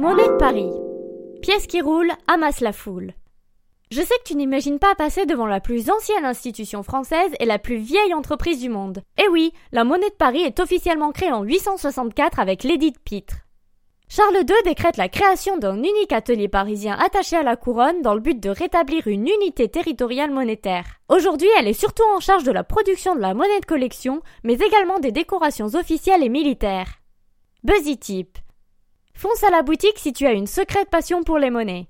Monnaie de Paris. Pièce qui roule, amasse la foule. Je sais que tu n'imagines pas passer devant la plus ancienne institution française et la plus vieille entreprise du monde. Eh oui, la monnaie de Paris est officiellement créée en 864 avec l'édit de Pitre. Charles II décrète la création d'un unique atelier parisien attaché à la couronne dans le but de rétablir une unité territoriale monétaire. Aujourd'hui, elle est surtout en charge de la production de la monnaie de collection, mais également des décorations officielles et militaires. Buzzy Tip. Fonce à la boutique si tu as une secrète passion pour les monnaies.